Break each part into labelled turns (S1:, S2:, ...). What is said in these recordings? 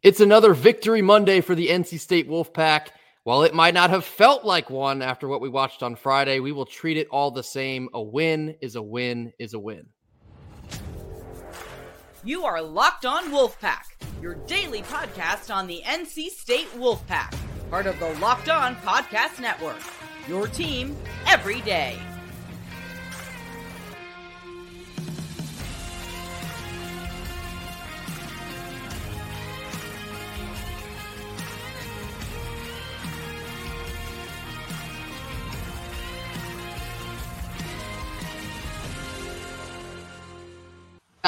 S1: It's another victory Monday for the NC State Wolfpack. While it might not have felt like one after what we watched on Friday, we will treat it all the same. A win is a win is a win.
S2: You are Locked On Wolfpack, your daily podcast on the NC State Wolfpack, part of the Locked On Podcast Network. Your team every day.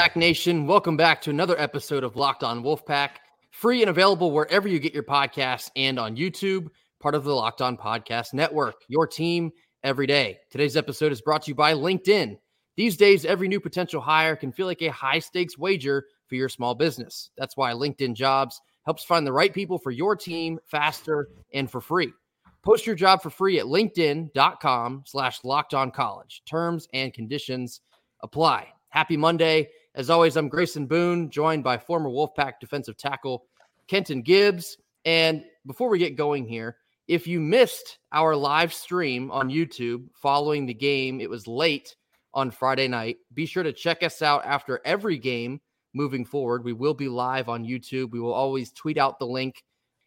S1: Pack Nation, welcome back to another episode of Locked On Wolfpack, free and available wherever you get your podcasts and on YouTube, part of the Locked On Podcast Network, your team every day. Today's episode is brought to you by LinkedIn. These days, every new potential hire can feel like a high stakes wager for your small business. That's why LinkedIn Jobs helps find the right people for your team faster and for free. Post your job for free at linkedin.com slash locked on college. Terms and conditions apply. Happy Monday. As always, I'm Grayson Boone, joined by former Wolfpack defensive tackle Kenton Gibbs. And before we get going here, if you missed our live stream on YouTube following the game, it was late on Friday night. Be sure to check us out after every game moving forward. We will be live on YouTube. We will always tweet out the link.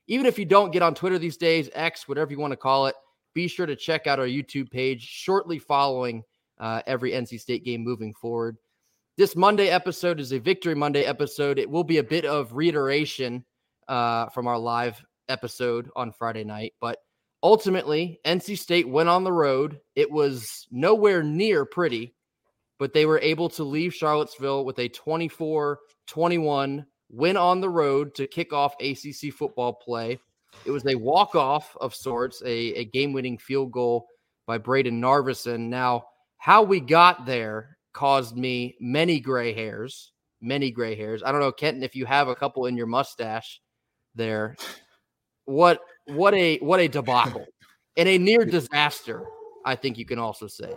S1: Even if you don't get on Twitter these days, X, whatever you want to call it, be sure to check out our YouTube page shortly following uh, every NC State game moving forward. This Monday episode is a Victory Monday episode. It will be a bit of reiteration uh, from our live episode on Friday night, but ultimately, NC State went on the road. It was nowhere near pretty, but they were able to leave Charlottesville with a 24 21 win on the road to kick off ACC football play. It was a walk off of sorts, a, a game winning field goal by Brayden Narveson. Now, how we got there caused me many gray hairs, many gray hairs. I don't know, Kenton, if you have a couple in your mustache there. What what a what a debacle and a near disaster, I think you can also say.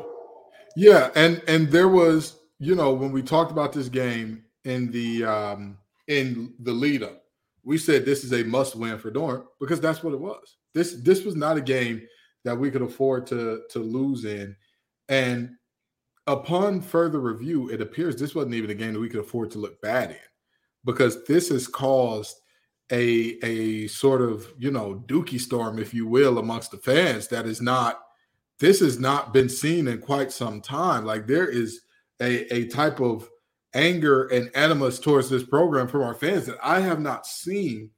S3: Yeah, and and there was, you know, when we talked about this game in the um in the lead up, we said this is a must win for Doeren because that's what it was. This this was not a game that we could afford to to lose in. And upon further review, it appears this wasn't even a game that we could afford to look bad in because this has caused a a sort of you know dookie storm, if you will, amongst the fans that is not this has not been seen in quite some time. Like there is a, a type of anger and animus towards this program from our fans that I have not seen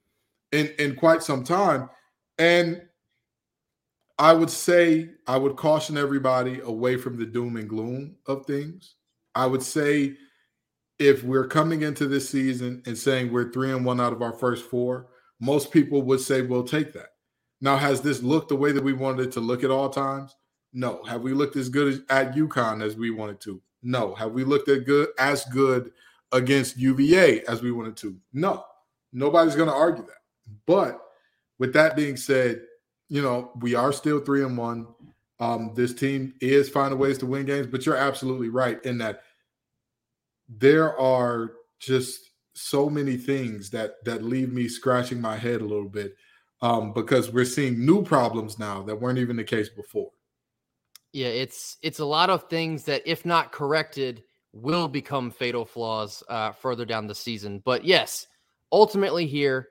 S3: in, in quite some time. And I would say I would caution everybody away from the doom and gloom of things. I would say if we're coming into this season and saying we're three and one out of our first four, most people would say we'll take that. Now, has this looked the way that we wanted it to look at all times? No. Have we looked as good at UConn as we wanted to? No. Have we looked at good as good against UVA as we wanted to? No. Nobody's going to argue that. But with that being said, you know, we are still three and one. Um, this team is finding ways to win games, but you're absolutely right in that there are just so many things that that leave me scratching my head a little bit um, because we're seeing new problems now that weren't even the case before.
S1: Yeah, it's it's a lot of things that, if not corrected, will become fatal flaws uh, further down the season. But yes, ultimately here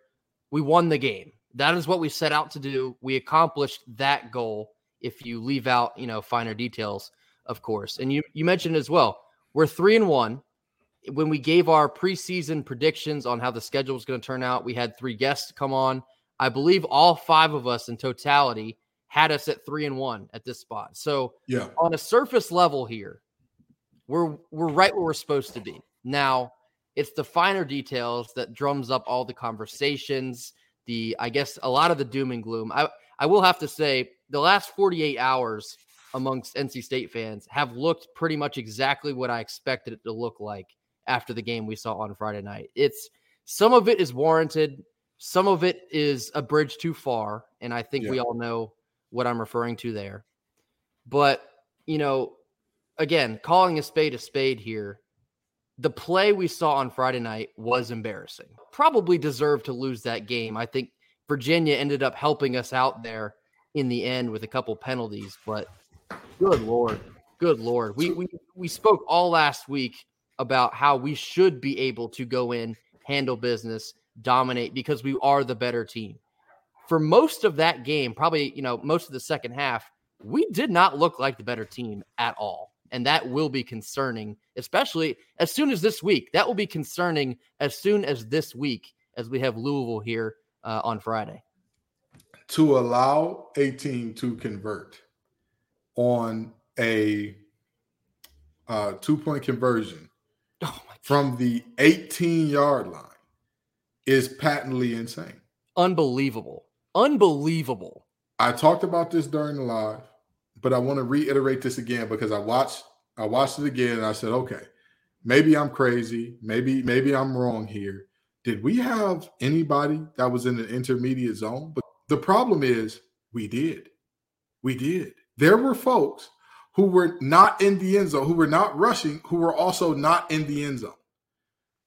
S1: we won the game that is what we set out to do. We accomplished that goal. If you leave out, you know, finer details, of course. And you you mentioned as well, we're three and one. When we gave our preseason predictions on how the schedule was going to turn out, we had three guests come on. I believe all five of us in totality had us at three and one at this spot. So yeah, on a surface level here, we're we're right where we're supposed to be. Now it's the finer details that drums up all the conversations the I guess a lot of the doom and gloom. I I will have to say the last 48 hours amongst NC State fans have looked pretty much exactly what I expected it to look like after the game we saw on Friday night. It's some of it is warranted, some of it is a bridge too far, and I think yeah. we all know what I'm referring to there. But, you know, again, calling a spade a spade here, the play we saw on Friday night was embarrassing. Probably deserved to lose that game. I think Virginia ended up helping us out there in the end with a couple penalties, but good lord, good lord. We we we spoke all last week about how we should be able to go in, handle business, dominate because we are the better team. For most of that game, probably, you know, most of the second half, we did not look like the better team at all. And that will be concerning, especially as soon as this week. That will be concerning as soon as this week, as we have Louisville here uh, on Friday.
S3: To allow a team to convert on a uh, two point conversion oh from the 18 yard line is patently insane.
S1: Unbelievable. Unbelievable.
S3: I talked about this during the live but I want to reiterate this again because I watched I watched it again and I said, okay, maybe I'm crazy, maybe maybe I'm wrong here. Did we have anybody that was in the intermediate zone? But the problem is we did. We did. There were folks who were not in the end zone, who were not rushing, who were also not in the end zone.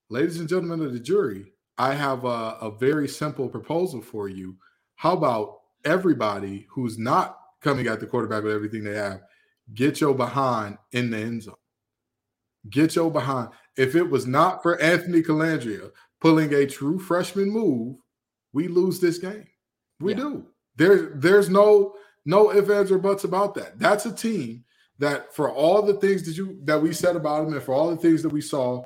S3: Ladies and gentlemen of the jury, I have a, a very simple proposal for you. How about everybody who's not coming at the quarterback with everything they have. Get your behind in the end zone. Get your behind. If it was not for Anthony Colandrea pulling a true freshman move, we lose this game. We yeah. do. There, there's no no ifs ands or buts about that. That's a team that for all the things that you that we said about them and for all the things that we saw,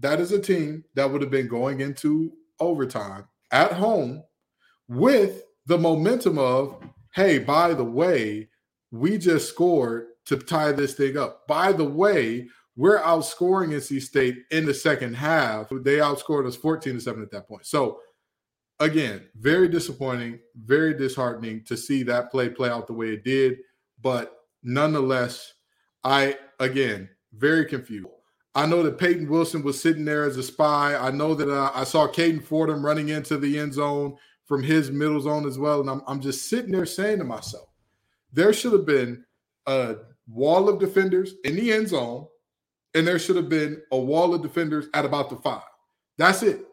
S3: that is a team that would have been going into overtime at home with the momentum of hey, by the way, we just scored to tie this thing up. By the way, we're outscoring NC State in the second half. They outscored us 14 to 7 at that point. So, again, very disappointing, very disheartening to see that play play out the way it did. But nonetheless, I, again, very confused. I know that Peyton Wilson was sitting there as a spy. I know that uh, I saw Caden Fordham running into the end zone from his middle zone as well. And I'm, I'm just sitting there saying to myself, there should have been a wall of defenders in the end zone, and there should have been a wall of defenders at about the five. That's it.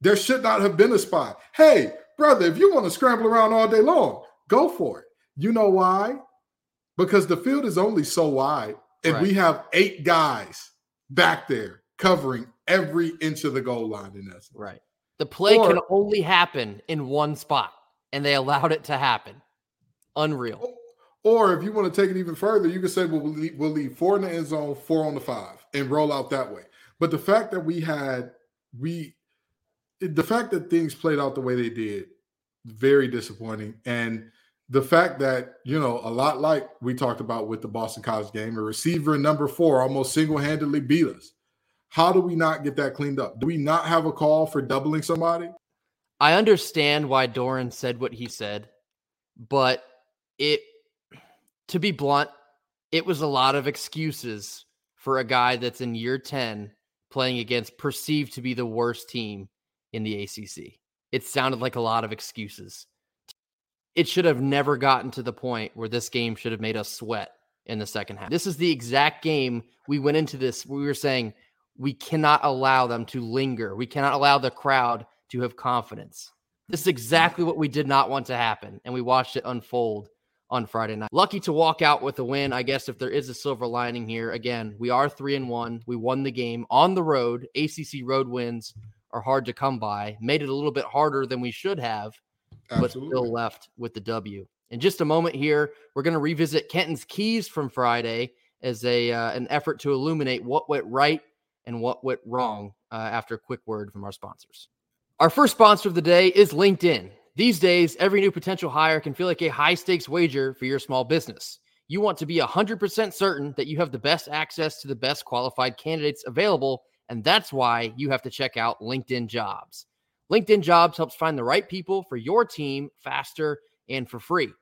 S3: There should not have been a spot. Hey, brother, if you want to scramble around all day long, go for it. You know why? Because the field is only so wide, and right. we have eight guys back there covering every inch of the goal line in essence.
S1: Right. The play or, can only happen in one spot, and they allowed it to happen. Unreal.
S3: Or if you want to take it even further, you can say, well, we'll leave, we'll leave four in the end zone, four on the five, and roll out that way. But the fact that we had, we, the fact that things played out the way they did, very disappointing. And the fact that, you know, a lot like we talked about with the Boston College game, a receiver number four almost single handedly beat us. How do we not get that cleaned up? Do we not have a call for doubling somebody?
S1: I understand why Doeren said what he said, but it, to be blunt, it was a lot of excuses for a guy that's in year 10 playing against perceived to be the worst team in the ACC. It sounded like a lot of excuses. It should have never gotten to the point where this game should have made us sweat in the second half. This is the exact game we went into this. We were saying we cannot allow them to linger. We cannot allow the crowd to have confidence. This is exactly what we did not want to happen. And we watched it unfold on Friday night. Lucky to walk out with a win. I guess if there is a silver lining here, again, we are three and one. We won the game on the road. ACC road wins are hard to come by. Made it a little bit harder than we should have, Absolutely. but still left with the W. In just a moment here, we're going to revisit Kenton's keys from Friday as a uh, an effort to illuminate what went right and what went wrong uh, after a quick word from our sponsors. Our first sponsor of the day is LinkedIn. These days, every new potential hire can feel like a high stakes wager for your small business. You want to be 100% certain that you have the best access to the best qualified candidates available, and that's why you have to check out LinkedIn Jobs. LinkedIn Jobs helps find the right people for your team faster and for free.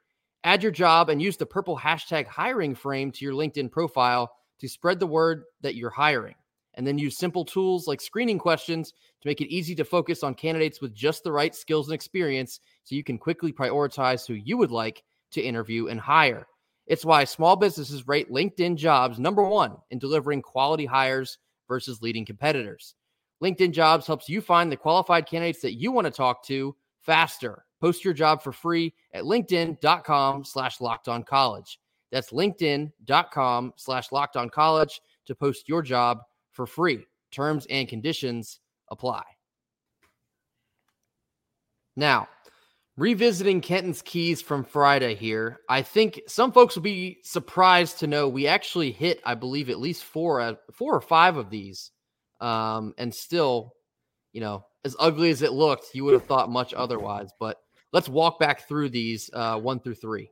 S1: Add your job and use the purple hashtag hiring frame to your LinkedIn profile to spread the word that you're hiring and then use simple tools like screening questions to make it easy to focus on candidates with just the right skills and experience so you can quickly prioritize who you would like to interview and hire. It's why small businesses rate LinkedIn jobs number one in delivering quality hires versus leading competitors. LinkedIn Jobs helps you find the qualified candidates that you want to talk to faster. Post your job for free at linkedin.com slash locked on college. That's linkedin.com slash locked on college to post your job for free. Terms and conditions apply. Now, revisiting Kenton's keys from Friday here, I think some folks will be surprised to know we actually hit, I believe, at least four, uh, four or five of these, um, and still, you know, as ugly as it looked, you would have thought much otherwise. But let's walk back through these uh, one through three.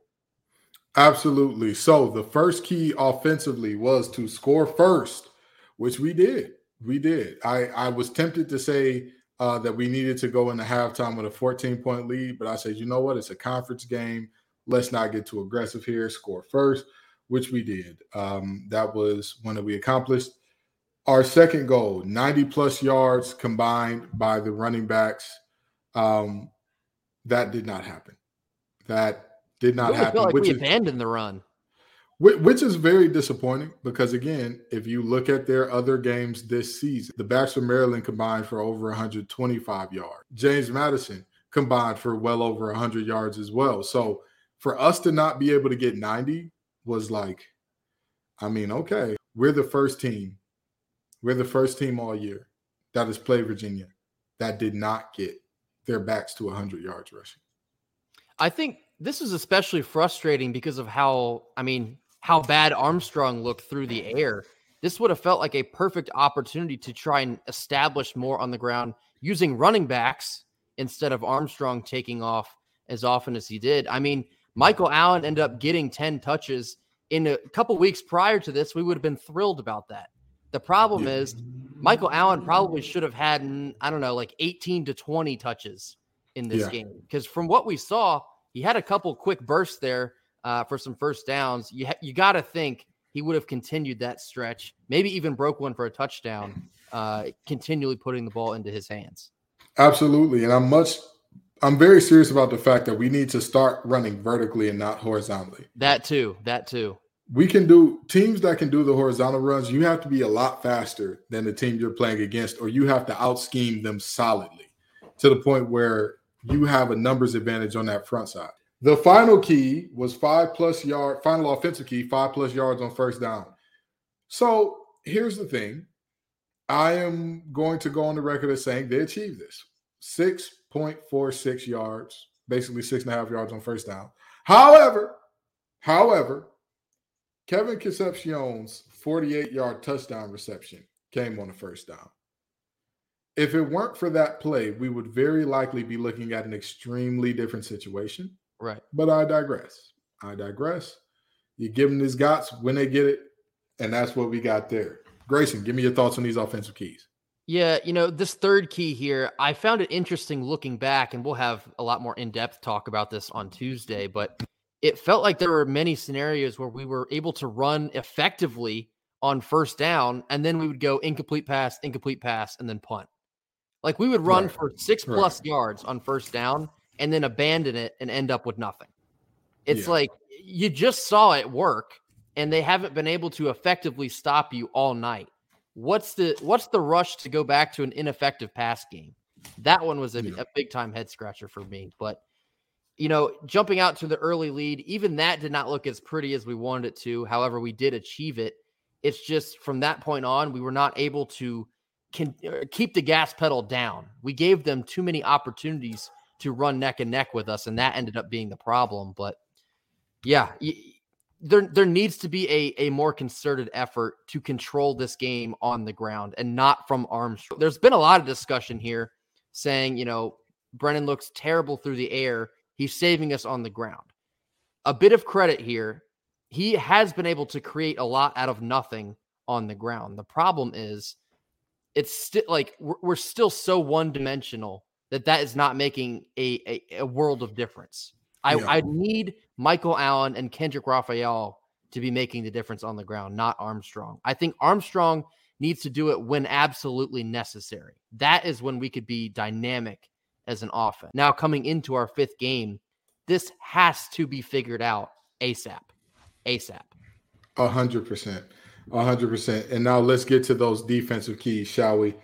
S3: Absolutely. So the first key offensively was to score first, which we did. We did. I I was tempted to say uh, that we needed to go into halftime with a 14 point lead, but I said, you know what? It's a conference game. Let's not get too aggressive here. Score first, which we did. Um, that was one that we accomplished. Our second goal, 90 plus yards combined by the running backs. Um, that did not happen. That did not happen.
S1: Feel like we is, abandoned the run
S3: which is very disappointing because again if you look at their other games this season the backs from maryland combined for over 125 yards. James madison combined for well over 100 yards as well. So for us to not be able to get 90 was like i mean okay we're the first team we're the first team all year that has played virginia that did not get their backs to 100 yards rushing.
S1: I think this is especially frustrating because of how i mean how bad Armstrong looked through the air. This would have felt like a perfect opportunity to try and establish more on the ground using running backs instead of Armstrong taking off as often as he did. I mean, Michael Allen ended up getting 10 touches in a couple weeks prior to this. We would have been thrilled about that. The problem yeah. is, Michael Allen probably should have had, I don't know, like 18 to 20 touches in this yeah. game. Because from what we saw, he had a couple quick bursts there uh, for some first downs, you ha- you got to think he would have continued that stretch, maybe even broke one for a touchdown, uh, continually putting the ball into his hands.
S3: Absolutely, and I'm much I'm very serious about the fact that we need to start running vertically and not horizontally.
S1: That too. That too.
S3: We can do teams that can do the horizontal runs. You have to be a lot faster than the team you're playing against, or you have to out scheme them solidly to the point where you have a numbers advantage on that front side. The final key was five plus yard, final offensive key, five plus yards on first down. So here's the thing. I am going to go on the record as saying they achieved this 6.46 yards, basically six and a half yards on first down. However, however, Kevin Concepcion's 48 yard touchdown reception came on the first down. If it weren't for that play, we would very likely be looking at an extremely different situation.
S1: Right.
S3: But I digress. I digress. You give them these gots when they get it, and that's what we got there. Grayson, give me your thoughts on these offensive keys.
S1: Yeah, you know, this third key here, I found it interesting looking back, and we'll have a lot more in depth talk about this on Tuesday. But it felt like there were many scenarios where we were able to run effectively on first down, and then we would go incomplete pass, incomplete pass, and then punt. Like we would run right. for six plus right. yards on first down, and then abandon it and end up with nothing. It's yeah. like you just saw it work and they haven't been able to effectively stop you all night. What's the what's the rush to go back to an ineffective pass game? That one was a, yeah. a big time head scratcher for me. But you know, jumping out to the early lead, even that did not look as pretty as we wanted it to. However, we did achieve it. It's just from that point on, we were not able to can, uh, keep the gas pedal down. We gave them too many opportunities to run neck and neck with us, and that ended up being the problem. But yeah, there there needs to be a a more concerted effort to control this game on the ground and not from arms. There's been a lot of discussion here saying, you know, Brennan looks terrible through the air. He's saving us on the ground. A bit of credit here. He has been able to create a lot out of nothing on the ground. The problem is it's still like we're, we're still so one dimensional that that is not making a, a, a world of difference. I, yeah. I need Michael Allen and Kendrick Raphael to be making the difference on the ground, not Armstrong. I think Armstrong needs to do it when absolutely necessary. That is when we could be dynamic as an offense. Now, coming into our fifth game, this has to be figured out ASAP. ASAP.
S3: A hundred percent. hundred percent. And now let's get to those defensive keys, shall we?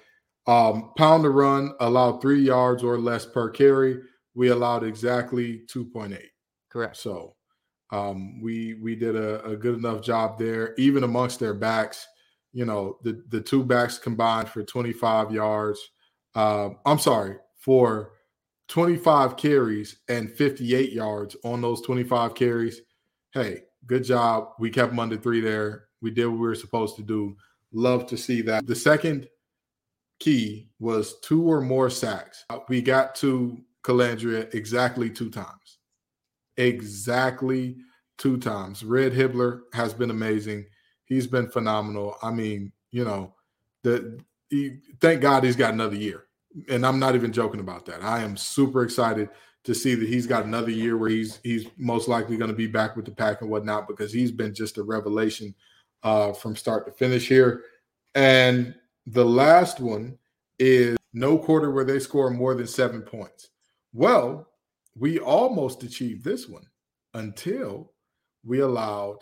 S3: Um, pound to run allowed three yards or less per carry. We allowed exactly two point eight.
S1: Correct.
S3: So um, we we did a, a, good enough job there, even amongst their backs. You know, the the two backs combined for 25 yards. Uh, I'm sorry for 25 carries and 58 yards on those 25 carries. Hey, good job. We kept them under three there. We did what we were supposed to do. Love to see that. The second key was two or more sacks. We got to Colandrea exactly two times exactly two times. Red Hibbler has been amazing. He's been phenomenal. I mean, you know, the he, thank God he's got another year. And I'm not even joking about that. I am super excited to see that he's got another year where he's he's most likely going to be back with the pack and whatnot because he's been just a revelation uh, from start to finish here. And the last one is no quarter where they score more than seven points. Well, we almost achieved this one until we allowed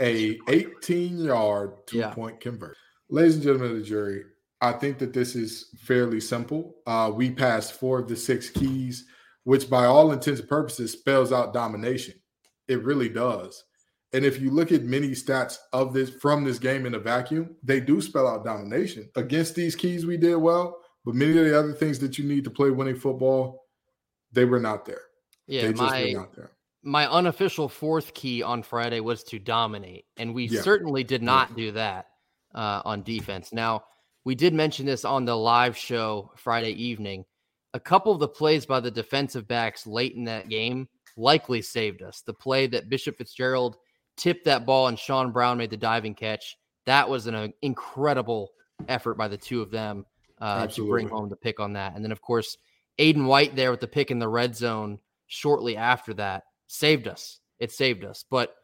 S3: a 18 yard two yeah. point conversion. Ladies and gentlemen of the jury, I think that this is fairly simple. Uh, we passed four of the six keys, which by all intents and purposes spells out domination. It really does. And if you look at many stats of this from this game in a vacuum, they do spell out domination. Against these keys, we did well, but many of the other things that you need to play winning football, they were not there.
S1: Yeah, my my unofficial fourth key on Friday was to dominate, and we yeah. certainly did not yeah. do that uh, on defense. Now, we did mention this on the live show Friday evening. A couple of the plays by the defensive backs late in that game likely saved us. The play that Bishop Fitzgerald tipped that ball and Sean Brown made the diving catch. That was an uh, incredible effort by the two of them uh, to bring home the pick on that. And then, of course, Aydan White there with the pick in the red zone shortly after that saved us. It saved us. But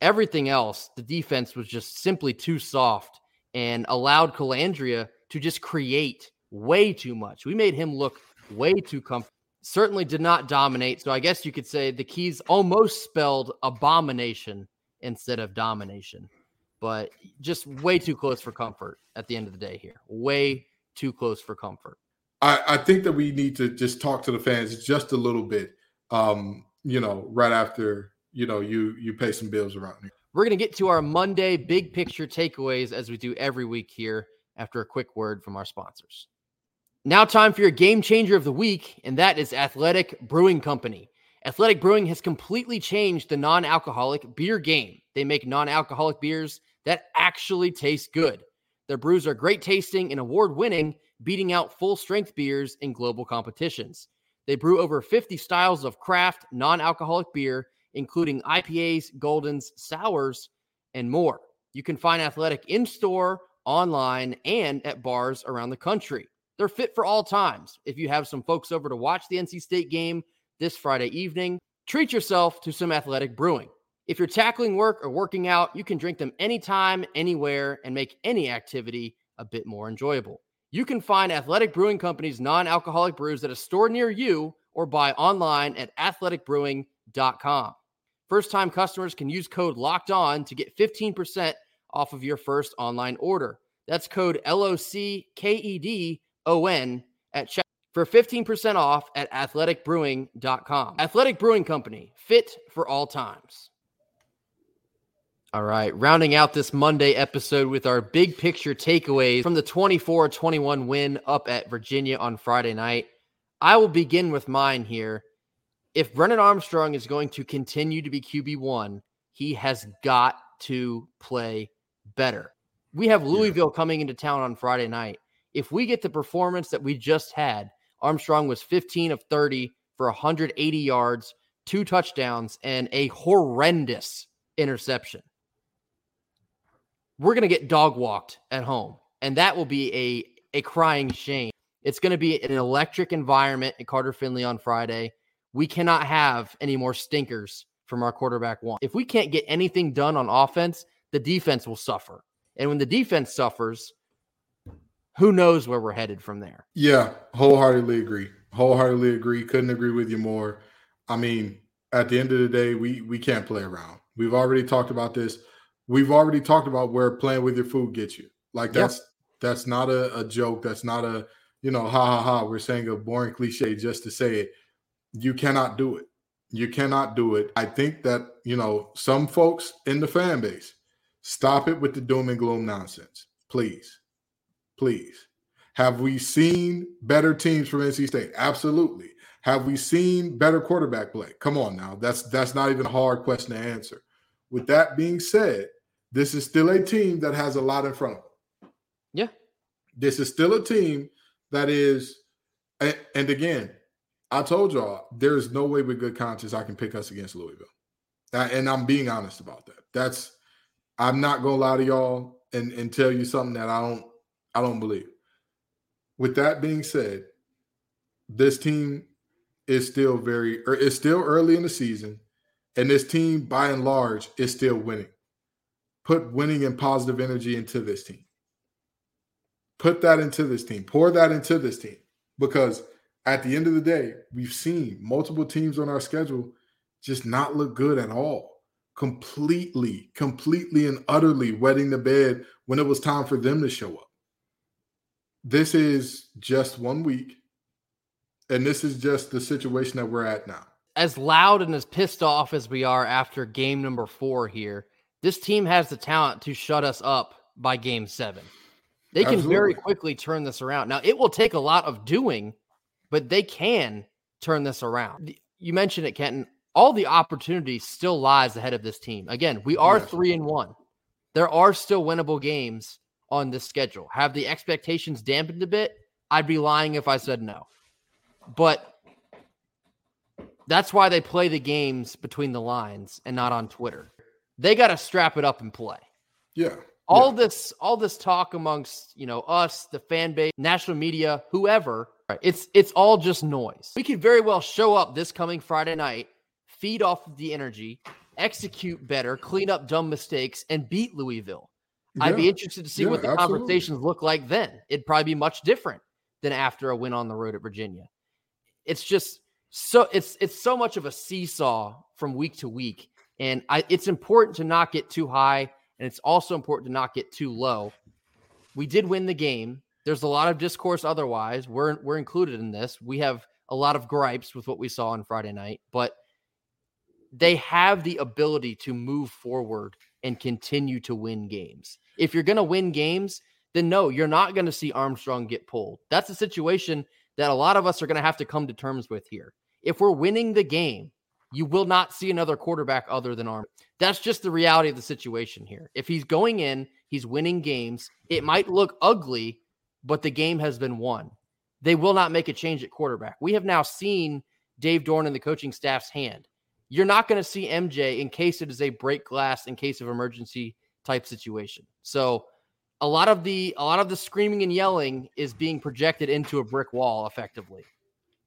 S1: everything else, the defense was just simply too soft and allowed Colandrea to just create way too much. We made him look way too comfortable. Certainly did not dominate. So I guess you could say the keys almost spelled abomination instead of domination, but just way too close for comfort at the end of the day here. Way too close for comfort.
S3: I, I think that we need to just talk to the fans just a little bit um, you know, right after you know you you pay some bills around here.
S1: We're gonna get to our Monday big picture takeaways as we do every week here. After a quick word from our sponsors. Now, time for your game changer of the week, and that is Athletic Brewing Company. Athletic Brewing has completely changed the non alcoholic beer game. They make non alcoholic beers that actually taste good. Their brews are great tasting and award winning, beating out full strength beers in global competitions. They brew over 50 styles of craft non alcoholic beer, including IPAs, Goldens, Sours, and more. You can find Athletic in store, online, and at bars around the country. They're fit for all times. If you have some folks over to watch the NC State game this Friday evening, treat yourself to some athletic brewing. If you're tackling work or working out, you can drink them anytime, anywhere, and make any activity a bit more enjoyable. You can find Athletic Brewing Company's non alcoholic brews at a store near you or buy online at athleticbrewing.com. First time customers can use code locked on to get 15% off of your first online order. That's code L O C K E D O N at check for 15% off at athleticbrewing.com. Athletic Brewing Company, fit for all times. All right, rounding out this Monday episode with our big picture takeaways from the 24 21 win up at Virginia on Friday night. I will begin with mine here. If Brennan Armstrong is going to continue to be QB1, he has got to play better. We have Louisville coming into town on Friday night. If we get the performance that we just had, Armstrong was 15 of 30 for 180 yards, two touchdowns, and a horrendous interception we're going to get dog walked at home. And that will be a, a crying shame. It's going to be an electric environment at Carter Finley on Friday. We cannot have any more stinkers from our quarterback one. If we can't get anything done on offense, the defense will suffer. And when the defense suffers, who knows where we're headed from there?
S3: Yeah, wholeheartedly agree. Wholeheartedly agree. Couldn't agree with you more. I mean, at the end of the day, we we can't play around. We've already talked about this we've already talked about where playing with your food gets you. Like that's yep. that's not a, a joke. That's not a you know ha ha ha. We're saying a boring cliche just to say it. You cannot do it. You cannot do it. I think that you know some folks in the fan base stop it with the doom and gloom nonsense, please, please. Have we seen better teams from NC State? Absolutely. Have we seen better quarterback play? Come on now. That's that's not even a hard question to answer. With that being said, this is still a team that has a lot in front of them.
S1: Yeah.
S3: This is still a team that is, and, and again, I told y'all there's no way with good conscience I can pick us against Louisville. And I'm being honest about that. That's I'm not gonna lie to y'all and, and tell you something that I don't I don't believe. With that being said, this team is still very er, it's still early in the season, and this team by and large is still winning. Put winning and positive energy into this team. Put that into this team. Pour that into this team because at the end of the day, we've seen multiple teams on our schedule just not look good at all. Completely, completely, and utterly wetting the bed when it was time for them to show up this is just one week, and this is just the situation that we're at now.
S1: As loud and as pissed off as we are after game number four here, this team has the talent to shut us up by game seven. They can Absolutely. very quickly turn this around. Now, it will take a lot of doing, but they can turn this around. You mentioned it, Kenton. All the opportunity still lies ahead of this team. Again, we are yes. three and one. There are still winnable games on this schedule. Have the expectations dampened a bit? I'd be lying if I said no. But that's why they play the games between the lines and not on Twitter. They got to strap it up and play.
S3: Yeah.
S1: All
S3: yeah.
S1: this all this talk amongst, you know, us, the fan base, national media, whoever, it's it's all just noise. We could very well show up this coming Friday night, feed off of the energy, execute better, clean up dumb mistakes and beat Louisville. Yeah. I'd be interested to see yeah, what the absolutely. conversations look like then. It'd probably be much different than after a win on the road at Virginia. It's just so it's it's so much of a seesaw from week to week, and I, it's important to not get too high, and it's also important to not get too low. We did win the game. There's a lot of discourse otherwise. We're we're included in this. We have a lot of gripes with what we saw on Friday night, but they have the ability to move forward and continue to win games. If you're going to win games, then no, you're not going to see Armstrong get pulled. That's a situation that a lot of us are going to have to come to terms with here. If we're winning the game, you will not see another quarterback other than Arm. That's just the reality of the situation here. If he's going in, he's winning games. It might look ugly, but the game has been won. They will not make a change at quarterback. We have now seen Dave Doeren and the coaching staff's hand. You're not going to see MJ in case it is a break glass in case of emergency type situation. So a lot of the a lot of the screaming and yelling is being projected into a brick wall effectively.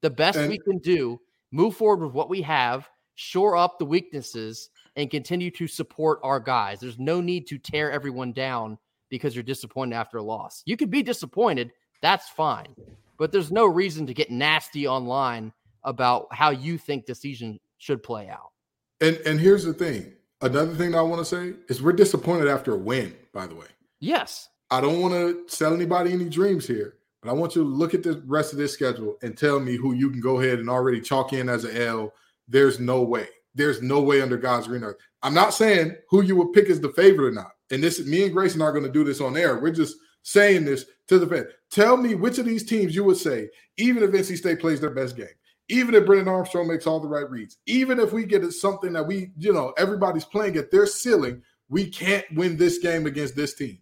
S1: The best and, we can do, move forward with what we have, shore up the weaknesses and continue to support our guys. There's no need to tear everyone down because you're disappointed after a loss. You could be disappointed, that's fine. But there's no reason to get nasty online about how you think the season should play out.
S3: And and here's the thing. Another thing I want to say is we're disappointed after a win, by the way.
S1: Yes.
S3: I don't want to sell anybody any dreams here, but I want you to look at the rest of this schedule and tell me who you can go ahead and already chalk in as an L. There's no way. There's no way under God's green earth. I'm not saying who you would pick as the favorite or not. And this me and Grayson are going to do this on air. We're just saying this to the fan. Tell me which of these teams you would say, even if NC State plays their best game, even if Brennan Armstrong makes all the right reads, even if we get something that we, you know, everybody's playing at their ceiling, we can't win this game against this team.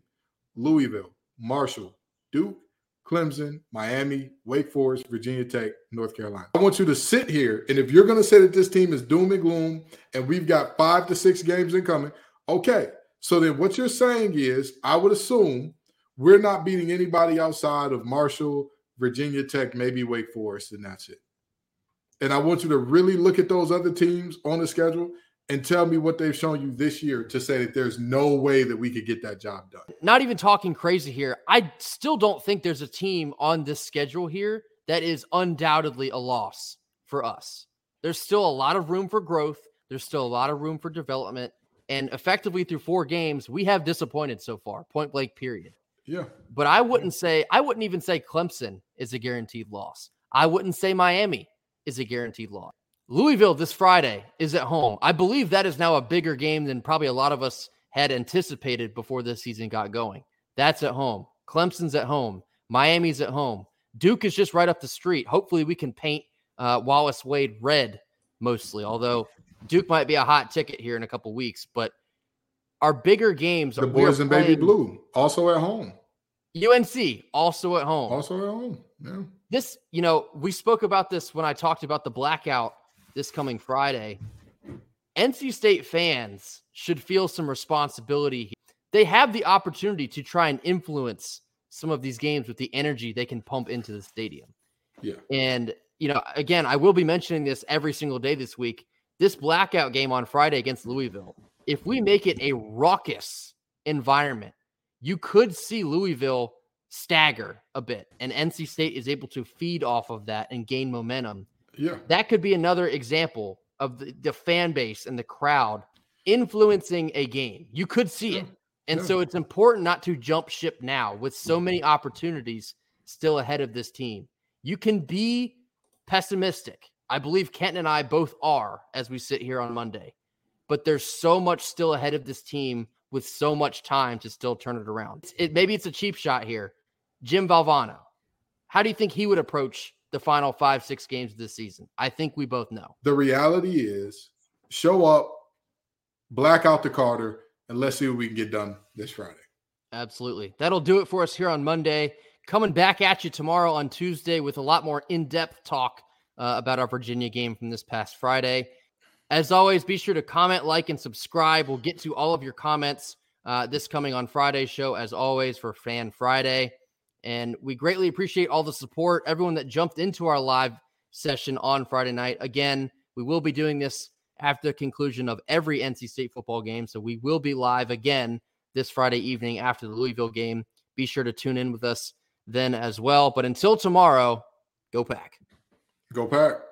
S3: Louisville, Marshall, Duke, Clemson, Miami, Wake Forest, Virginia Tech, North Carolina. I want you to sit here, and if you're going to say that this team is doom and gloom and we've got five to six games in coming, okay. So then what you're saying is, I would assume we're not beating anybody outside of Marshall, Virginia Tech, maybe Wake Forest, and that's it. And I want you to really look at those other teams on the schedule and tell me what they've shown you this year to say that there's no way that we could get that job done.
S1: Not even talking crazy here. I still don't think there's a team on this schedule here that is undoubtedly a loss for us. There's still a lot of room for growth. There's still a lot of room for development. And effectively through four games, we have disappointed so far, point blank, period.
S3: Yeah.
S1: But I wouldn't say, I wouldn't even say Clemson is a guaranteed loss. I wouldn't say Miami is a guaranteed loss. Louisville this Friday is at home. I believe that is now a bigger game than probably a lot of us had anticipated before this season got going. That's at home. Clemson's at home. Miami's at home. Duke is just right up the street. Hopefully, we can paint uh, Wallace Wade red mostly, although Duke might be a hot ticket here in a couple weeks. But our bigger games, are
S3: the boys in baby blue, also at home.
S1: UNC also at home.
S3: Also at home. Yeah.
S1: This, you know, we spoke about this when I talked about the blackout this coming Friday. NC State fans should feel some responsibility. They have the opportunity to try and influence some of these games with the energy they can pump into the stadium.
S3: Yeah.
S1: And, you know, again, I will be mentioning this every single day this week. This blackout game on Friday against Louisville, if we make it a raucous environment, you could see Louisville stagger a bit and NC State is able to feed off of that and gain momentum.
S3: Yeah.
S1: That could be another example of the, the fan base and the crowd influencing a game. You could see yeah. it. And yeah. so it's important not to jump ship now with so mm. many opportunities still ahead of this team. You can be pessimistic. I believe Kenton and I both are as we sit here on Monday. But there's so much still ahead of this team with so much time to still turn it around. It, maybe it's a cheap shot here. Jim Valvano, how do you think he would approach the final five, six games of this season? I think we both know.
S3: The reality is show up, black out the Carter, and let's see what we can get done this Friday.
S1: Absolutely. That'll do it for us here on Monday. Coming back at you tomorrow on Tuesday with a lot more in depth talk uh, about our Virginia game from this past Friday. As always, be sure to comment, like, and subscribe. We'll get to all of your comments uh, this coming on Friday's show, as always, for Fan Friday. And we greatly appreciate all the support, everyone that jumped into our live session on Friday night. Again, we will be doing this after the conclusion of every NC State football game. So we will be live again this Friday evening after the Louisville game. Be sure to tune in with us then as well. But until tomorrow, go pack.
S3: Go pack.